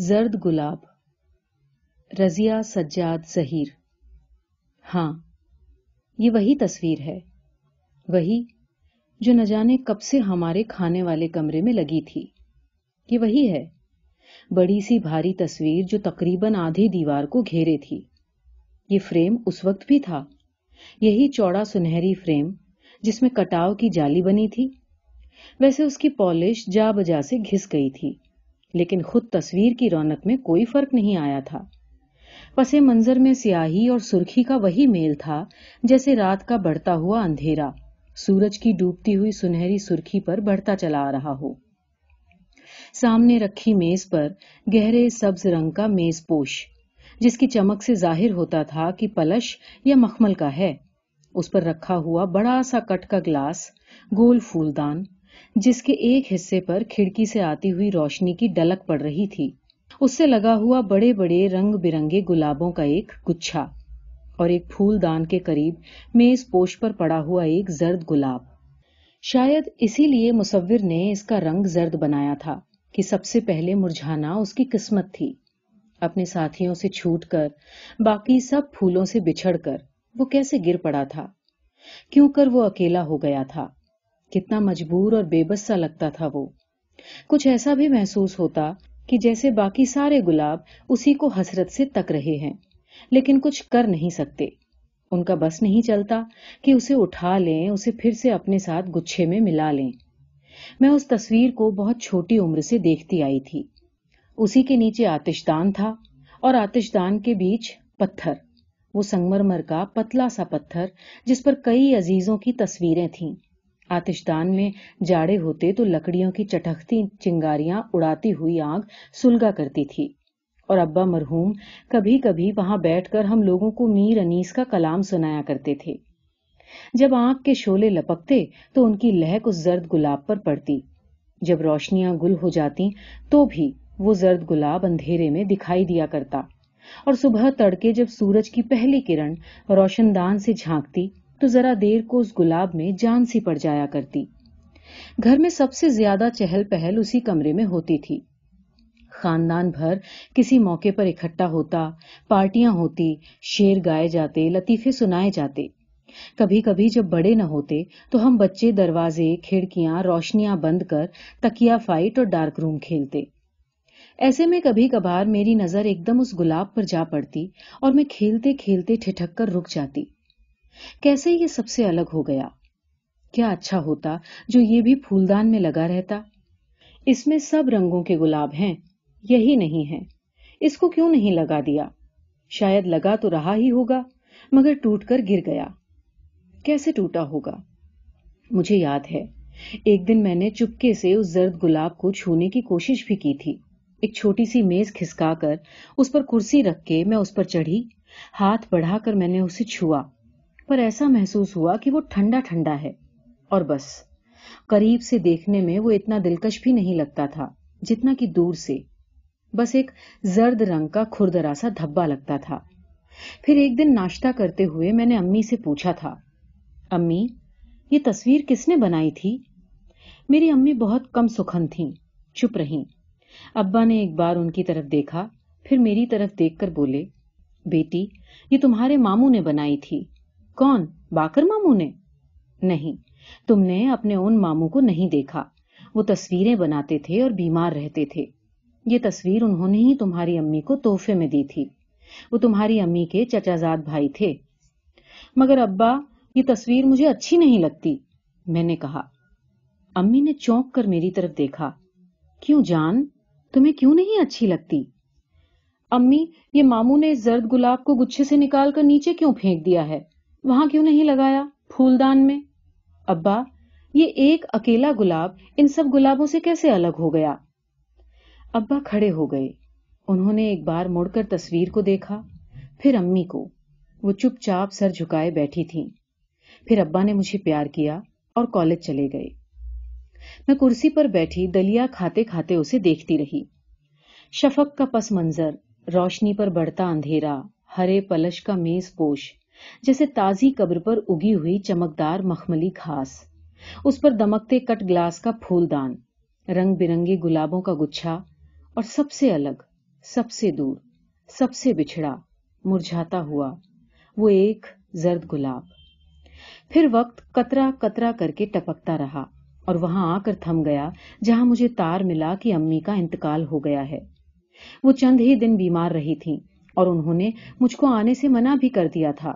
زرد گلاب رضیہ سجاد ظہیر ہاں یہ وہی تصویر ہے، وہی جو نہ جانے کب سے ہمارے کھانے والے کمرے میں لگی تھی۔ یہ وہی ہے، بڑی سی بھاری تصویر جو تقریباً آدھی دیوار کو گھیرے تھی۔ یہ فریم اس وقت بھی تھا، یہی چوڑا سنہری فریم جس میں کٹاؤ کی جالی بنی تھی۔ ویسے اس کی پالش جا بجا سے گھس گئی تھی۔ لیکن خود تصویر کی رونق میں کوئی فرق نہیں آیا تھا۔ پس منظر میں سیاہی اور سرخی کا وہی میل تھا جیسے رات کا بڑھتا ہوا اندھیرا، سورج کی ڈوبتی ہوئی سنہری سرخی پر بڑھتا چلا آ رہا ہو۔ سامنے رکھی میز پر گہرے سبز رنگ کا میز پوش، جس کی چمک سے ظاہر ہوتا تھا کہ پلش یا مخمل کا ہے۔ اس پر رکھا ہوا بڑا سا کٹ کا گلاس، گول پھولدان جس کے ایک حصے پر کھڑکی سے آتی ہوئی روشنی کی ڈلک پڑ رہی تھی۔ اس سے لگا ہوا بڑے بڑے رنگ برنگے گلابوں کا ایک گچھا اور ایک پھول دان کے قریب میز پوش پر پڑا ہوا ایک زرد گلاب۔ شاید اسی لیے مصور نے اس کا رنگ زرد بنایا تھا کہ سب سے پہلے مرجھانا اس کی قسمت تھی۔ اپنے ساتھیوں سے چھوٹ کر، باقی سب پھولوں سے بچھڑ کر وہ کیسے گر پڑا تھا؟ کیوں کر وہ اکیلا ہو گیا تھا؟ کتنا مجبور اور بے بس سا لگتا تھا وہ۔ کچھ ایسا بھی محسوس ہوتا کہ جیسے باقی سارے گلاب اسی کو حسرت سے تک رہے ہیں، لیکن کچھ کر نہیں سکتے۔ ان کا بس نہیں چلتا کہ اسے اٹھا لیں، اسے پھر سے اپنے ساتھ گچھے میں ملا لیں۔ میں اس تصویر کو بہت چھوٹی عمر سے دیکھتی آئی تھی۔ اسی کے نیچے آتش دان تھا اور آتش دان کے بیچ پتھر۔ وہ سنگمرمر کا پتلا سا پتھر جس پر کئی عزیزوں کی تصویریں تھیں۔ آتشدان میں جاڑے ہوتے تو لکڑیوں کی چٹکتی چنگاریاں اڑاتی ہوئی آگ سلگا کرتی تھی۔ اور ابا مرحوم کبھی کبھی وہاں بیٹھ کر ہم لوگوں کو میر انیس کا کلام سنایا کرتے تھے۔ جب آنکھ کے شولے لپکتے تو ان کی لہک اس زرد گلاب پر پڑتی۔ جب روشنیاں گل ہو جاتی تو بھی وہ زرد گلاب اندھیرے میں دکھائی دیا کرتا۔ اور صبح تڑکے جب سورج کی پہلی کرن روشن دان سے جھانکتی تو ذرا دیر کو اس گلاب میں جان سی پڑ جایا کرتی۔ گھر میں سب سے زیادہ چہل پہل اسی کمرے میں ہوتی تھی۔ خاندان بھر کسی موقع پر اکٹھا ہوتا، پارٹیاں ہوتی شیر گائے جاتے، لطیفے سنائے جاتے۔ کبھی کبھی جب بڑے نہ ہوتے تو ہم بچے دروازے، کھڑکیاں، روشنیاں بند کر تکیا فائٹ اور ڈارک روم کھیلتے۔ ایسے میں کبھی کبھار میری نظر ایک دم اس گلاب پر جا پڑتی اور میں کھیلتے کھیلتے ٹھٹک کر رک جاتی۔ کیسے یہ سب سے الگ ہو گیا؟ کیا اچھا ہوتا جو یہ بھی پھولدان میں لگا رہتا؟ اس میں سب رنگوں کے گلاب ہیں، یہی نہیں ہے۔ اس کو کیوں نہیں لگا دیا؟ شاید لگا تو رہا ہی ہوگا، مگر ٹوٹ کر گر گیا۔ کیسے ٹوٹا ہوگا؟ مجھے یاد ہے، ایک دن میں نے چپکے سے اس زرد گلاب کو چھونے کی کوشش بھی کی تھی۔ ایک چھوٹی سی میز کھسکا کر اس پر کرسی رکھ کے میں اس پر چڑھی، ہاتھ بڑھا کر میں نے اسے چھوا۔ پر ایسا محسوس ہوا کہ وہ ٹھنڈا ٹھنڈا ہے۔ اور بس، قریب سے دیکھنے میں وہ اتنا دلکش بھی نہیں لگتا تھا جتنا کہ دور سے۔ بس ایک زرد رنگ کا کھردرا سا دھبا لگتا تھا۔ پھر ایک دن ناشتہ کرتے ہوئے میں نے امی سے پوچھا تھا، امی، یہ تصویر کس نے بنائی تھی؟ میری امی بہت کم سکھن تھیں، چپ رہیں۔ ابا نے ایک بار ان کی طرف دیکھا، پھر میری طرف دیکھ کر بولے، بیٹی، یہ تمہارے ماموں نے بنائی تھی۔ کون؟ باکر ماموں نے۔ نہیں، تم نے اپنے ان ماموں کو نہیں دیکھا۔ وہ تصویریں بناتے تھے اور بیمار رہتے تھے۔ یہ تصویر انہوں نے ہی تمہاری امی کو تحفے میں دی تھی۔ وہ تمہاری امی کے چچا زاد بھائی تھے۔ مگر ابا، یہ تصویر مجھے اچھی نہیں لگتی۔ میں نے کہا، امی نے چونک کر میری طرف دیکھا۔ کیوں جان؟ تمہیں کیوں نہیں اچھی لگتی؟ امی، یہ ماموں نے زرد گلاب کو گچھے سے نکال کر نیچے کیوں پھینک دیا ہے؟ وہاں کیوں نہیں لگایا؟ پھولدان میں؟ ابا، یہ ایک اکیلا گلاب ان سب گلابوں سے کیسے الگ ہو گیا؟ ابا کھڑے ہو گئے۔ انہوں نے ایک بار مڑ کر تصویر کو دیکھا۔ پھر امی کو۔ وہ چپ چاپ سر جھکائے بیٹھی تھی پھر ابا نے مجھے پیار کیا اور کالج چلے گئے۔ میں کرسی پر بیٹھی دلیا کھاتے کھاتے اسے دیکھتی رہی۔ شفق کا پس منظر، روشنی پر بڑھتا اندھیرا، ہرے پلش کا میز پوش۔ جیسے تازی قبر پر اگی ہوئی چمکدار مخملی گھاس۔ اس پر دمکتے کٹ گلاس کا پھول دان، رنگ برنگے گلابوں کا گچھا، اور سب سے الگ، سب سے دور، سب سے بچھڑا، مرجھاتا ہوا، وہ ایک زرد گلاب۔ پھر وقت کترا کترا کر کے ٹپکتا رہا، اور وہاں آ کر تھم گیا جہاں مجھے تار ملا کہ امی کا انتقال ہو گیا ہے۔ وہ چند ہی دن بیمار رہی تھیں، اور انہوں نے مجھ کو آنے سے منع بھی کر دیا تھا۔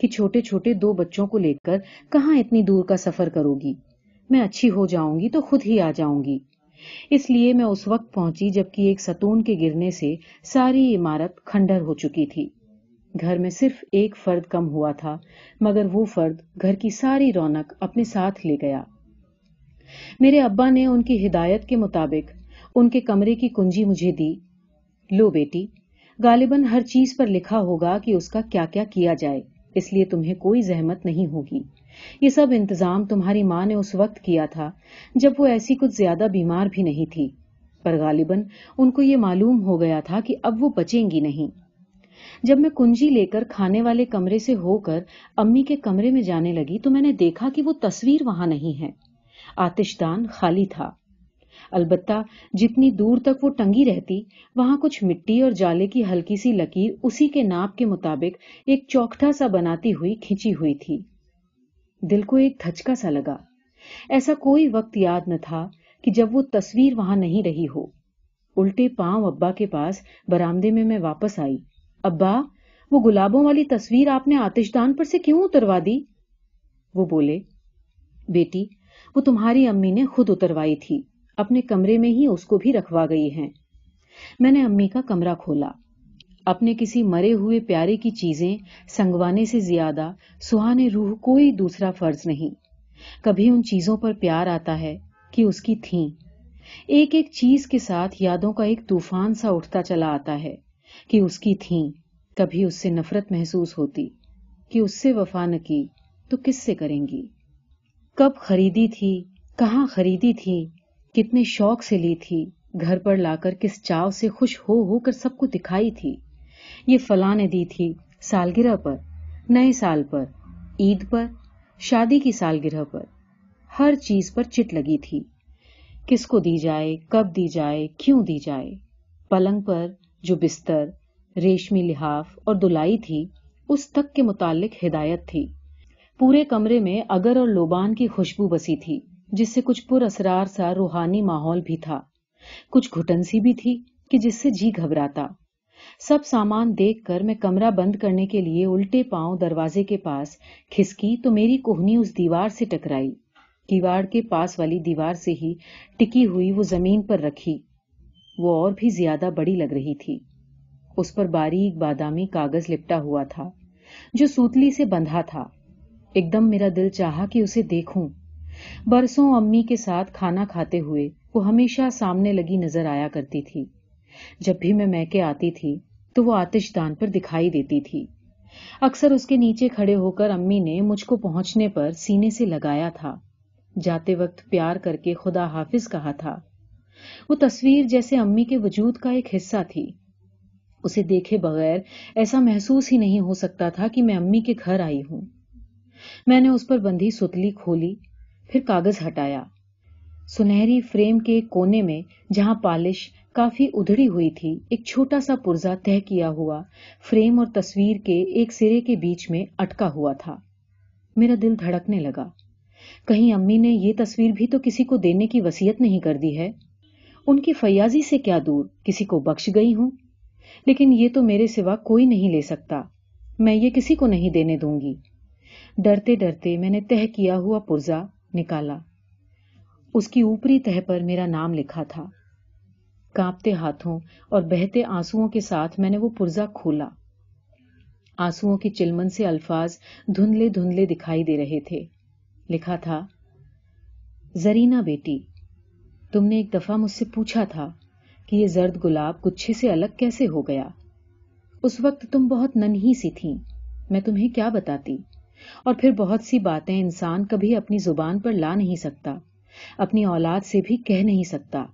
کہ چھوٹے چھوٹے دو بچوں کو لے کر کہاں اتنی دور کا سفر کرو گی؟ میں اچھی ہو جاؤں گی تو خود ہی آ جاؤں گی۔ اس لیے میں اس وقت پہنچی جبکہ ایک ستون کے گرنے سے ساری عمارت کھنڈر ہو چکی تھی۔ گھر میں صرف ایک فرد کم ہوا تھا، مگر وہ فرد گھر کی ساری رونق اپنے ساتھ لے گیا۔ میرے ابا نے ان کی ہدایت کے مطابق ان کے کمرے کی کنجی مجھے دی۔ لو بیٹی، غالباً ہر چیز پر لکھا ہوگا کہ اس کا کیا کیا کیا جائے۔ اس لیے تمہیں کوئی زحمت نہیں ہوگی۔ یہ سب انتظام تمہاری ماں نے اس وقت کیا تھا جب وہ ایسی کچھ زیادہ بیمار بھی نہیں تھی۔ پر غالباً ان کو یہ معلوم ہو گیا تھا کہ اب وہ بچیں گی نہیں۔ جب میں کنجی لے کر کھانے والے کمرے سے ہو کر امی کے کمرے میں جانے لگی تو میں نے دیکھا کہ وہ تصویر وہاں نہیں ہے۔ آتش دان خالی تھا۔ البتہ جتنی دور تک وہ ٹنگی رہتی، وہاں کچھ مٹی اور جالے کی ہلکی سی لکیر اسی کے ناپ کے مطابق ایک چوکٹا سا بناتی ہوئی کھینچی ہوئی تھی۔ دل کو ایک دھچکا سا لگا۔ ایسا کوئی وقت یاد نہ تھا کہ جب وہ تصویر وہاں نہیں رہی ہو۔ الٹے پاؤں ابا کے پاس برامدے میں میں واپس آئی۔ ابا، وہ گلابوں والی تصویر آپ نے آتش دان پر سے کیوں اتروا دی؟ وہ بولے، بیٹی، وہ تمہاری امی نے خود اتروائی تھی۔ اپنے کمرے میں ہی اس کو بھی رکھوا گئی ہیں۔ میں نے امی کا کمرہ کھولا۔ اپنے کسی مرے ہوئے پیارے کی چیزیں سنگوانے سے زیادہ سہانے روح کوئی دوسرا فرض نہیں۔ کبھی ان چیزوں پر پیار آتا ہے کہ اس کی تھیں۔ ایک ایک چیز کے ساتھ یادوں کا ایک طوفان سا اٹھتا چلا آتا ہے کہ اس کی تھیں۔ کبھی اس سے نفرت محسوس ہوتی کہ اس سے وفا نہ کی تو کس سے کریں گی؟ کب خریدی تھی؟ کہاں خریدی تھی؟ کتنے شوق سے لی تھی، گھر پر لا کر کس چاو سے خوش ہو ہو کر سب کو دکھائی تھی۔ یہ فلاں نے دی تھی سالگرہ پر، نئے سال پر، عید پر، شادی کی سالگرہ پر۔ ہر چیز پر چٹ لگی تھی۔ کس کو دی جائے، کب دی جائے، کیوں دی جائے۔ پلنگ پر جو بستر، ریشمی لحاف اور دلائی تھی، اس تک کے متعلق ہدایت تھی۔ پورے کمرے میں اگر اور لوبان کی خوشبو بسی تھی۔ جس سے کچھ پر اسرار سا روحانی ماحول بھی تھا۔ کچھ گھٹن سی بھی تھی کہ جس سے جی گھبراتا۔ سب سامان دیکھ کر میں کمرہ بند کرنے کے لیے الٹے پاؤں دروازے کے پاس کھسکی تو میری کوہنی اس دیوار سے ٹکرائی۔ کیواڑ کے پاس والی دیوار سے ہی ٹکی ہوئی وہ زمین پر رکھی۔ وہ اور بھی زیادہ بڑی لگ رہی تھی۔ اس پر باریک بادامی کاغذ لپٹا ہوا تھا، جو سوتلی سے بندھا تھا۔ ایک دم میرا دل چاہا کہ اسے دیکھوں۔ برسوں امی کے ساتھ کھانا کھاتے ہوئے وہ ہمیشہ سامنے لگی نظر آیا کرتی تھی۔ جب بھی میں میکے آتی تھی تو وہ آتش دان پر دکھائی دیتی تھی۔ اکثر اس کے نیچے کھڑے ہو کر امی نے مجھ کو پہنچنے پر سینے سے لگایا تھا۔ جاتے وقت پیار کر کے خدا حافظ کہا تھا۔ وہ تصویر جیسے امی کے وجود کا ایک حصہ تھی۔ اسے دیکھے بغیر ایسا محسوس ہی نہیں ہو سکتا تھا کہ میں امی کے گھر آئی ہوں۔ میں نے اس پر بندھی ستلی کھولی پھر کاغذ ہٹایا۔ سنہری فریم کے کونے میں جہاں پالش کافی ادھڑی ہوئی تھی، ایک چھوٹا سا پرزا طے کیا ہوا۔ فریم اور تصویر کے ایک سرے کے بیچ میں اٹکا ہوا تھا۔ میرا دل دھڑکنے لگا۔ کہیں امی نے یہ تصویر بھی تو کسی کو دینے کی وسیعت نہیں کر دی ہے؟ ان کی فیاضی سے کیا دور؟ کسی کو بخش گئی ہوں؟ لیکن یہ تو میرے سوا کوئی نہیں لے سکتا۔ میں یہ کسی کو نہیں دینے دوں گی۔ ڈرتے ڈرتے میں نے تہ کیا ہوا پرزا نکالا۔ اس کی اوپری تہ پر میرا نام لکھا تھا۔ کانپتے ہاتھوں اور بہتے آنسو کے ساتھ میں نے وہ پرزا کھولا۔ آنسو کی چلمن سے الفاظ دھندلے دھندلے دکھائی دے رہے تھے۔ لکھا تھا زرینا بیٹی، تم نے ایک دفعہ مجھ سے پوچھا تھا کہ یہ زرد گلاب گچھے سے الگ کیسے ہو گیا۔ اس وقت تم بہت ننھی سی تھی میں تمہیں کیا بتاتی؟ اور پھر بہت سی باتیں انسان کبھی اپنی زبان پر لا نہیں سکتا، اپنی اولاد سے بھی کہہ نہیں سکتا۔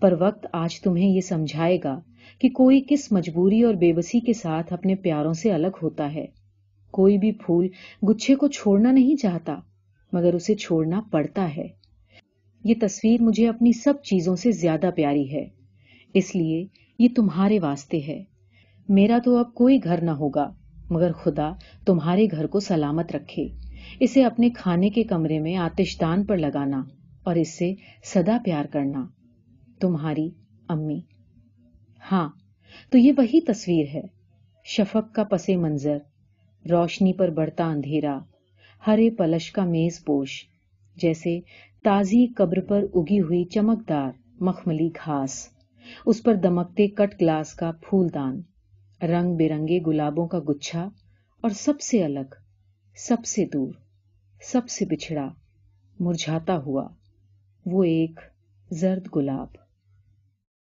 پر وقت آج تمہیں یہ سمجھائے گا کہ کوئی کس مجبوری اور بے بسی کے ساتھ اپنے پیاروں سے الگ ہوتا ہے۔ کوئی بھی پھول گچھے کو چھوڑنا نہیں چاہتا، مگر اسے چھوڑنا پڑتا ہے۔ یہ تصویر مجھے اپنی سب چیزوں سے زیادہ پیاری ہے، اس لیے یہ تمہارے واسطے ہے۔ میرا تو اب کوئی گھر نہ ہوگا۔ مگر خدا تمہارے گھر کو سلامت رکھے۔ اسے اپنے کھانے کے کمرے میں آتش دان پر لگانا اور اس سے سدا پیار کرنا۔ تمہاری امی۔ ہاں تو یہ وہی تصویر ہے۔ شفق کا پس منظر، روشنی پر بڑھتا اندھیرا، ہرے پلش کا میز پوش، جیسے تازی قبر پر اگی ہوئی چمکدار مخملی گھاس۔ اس پر دمکتے کٹ گلاس کا پھول دان۔ رنگ برنگے گلابوں کا گچھا اور سب سے الگ، سب سے دور، سب سے بچھڑا، مرجھاتا ہوا وہ ایک زرد گلاب۔